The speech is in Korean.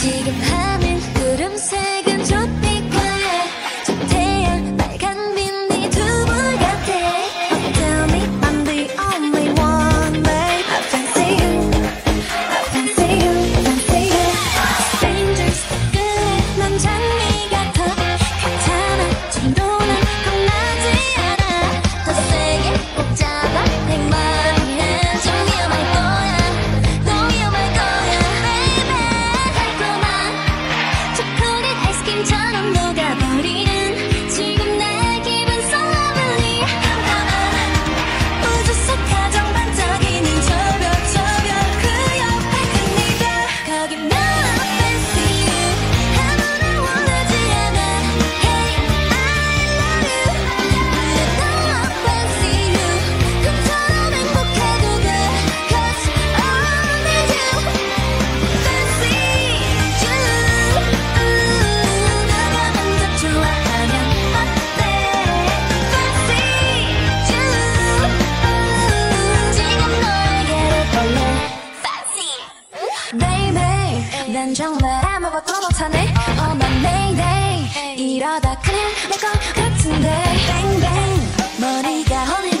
지금 하늘 I've been 먹어도 못하네. 어, oh my main day 이러다 큰일 날것 같은데. 뱅뱅 머리가 허니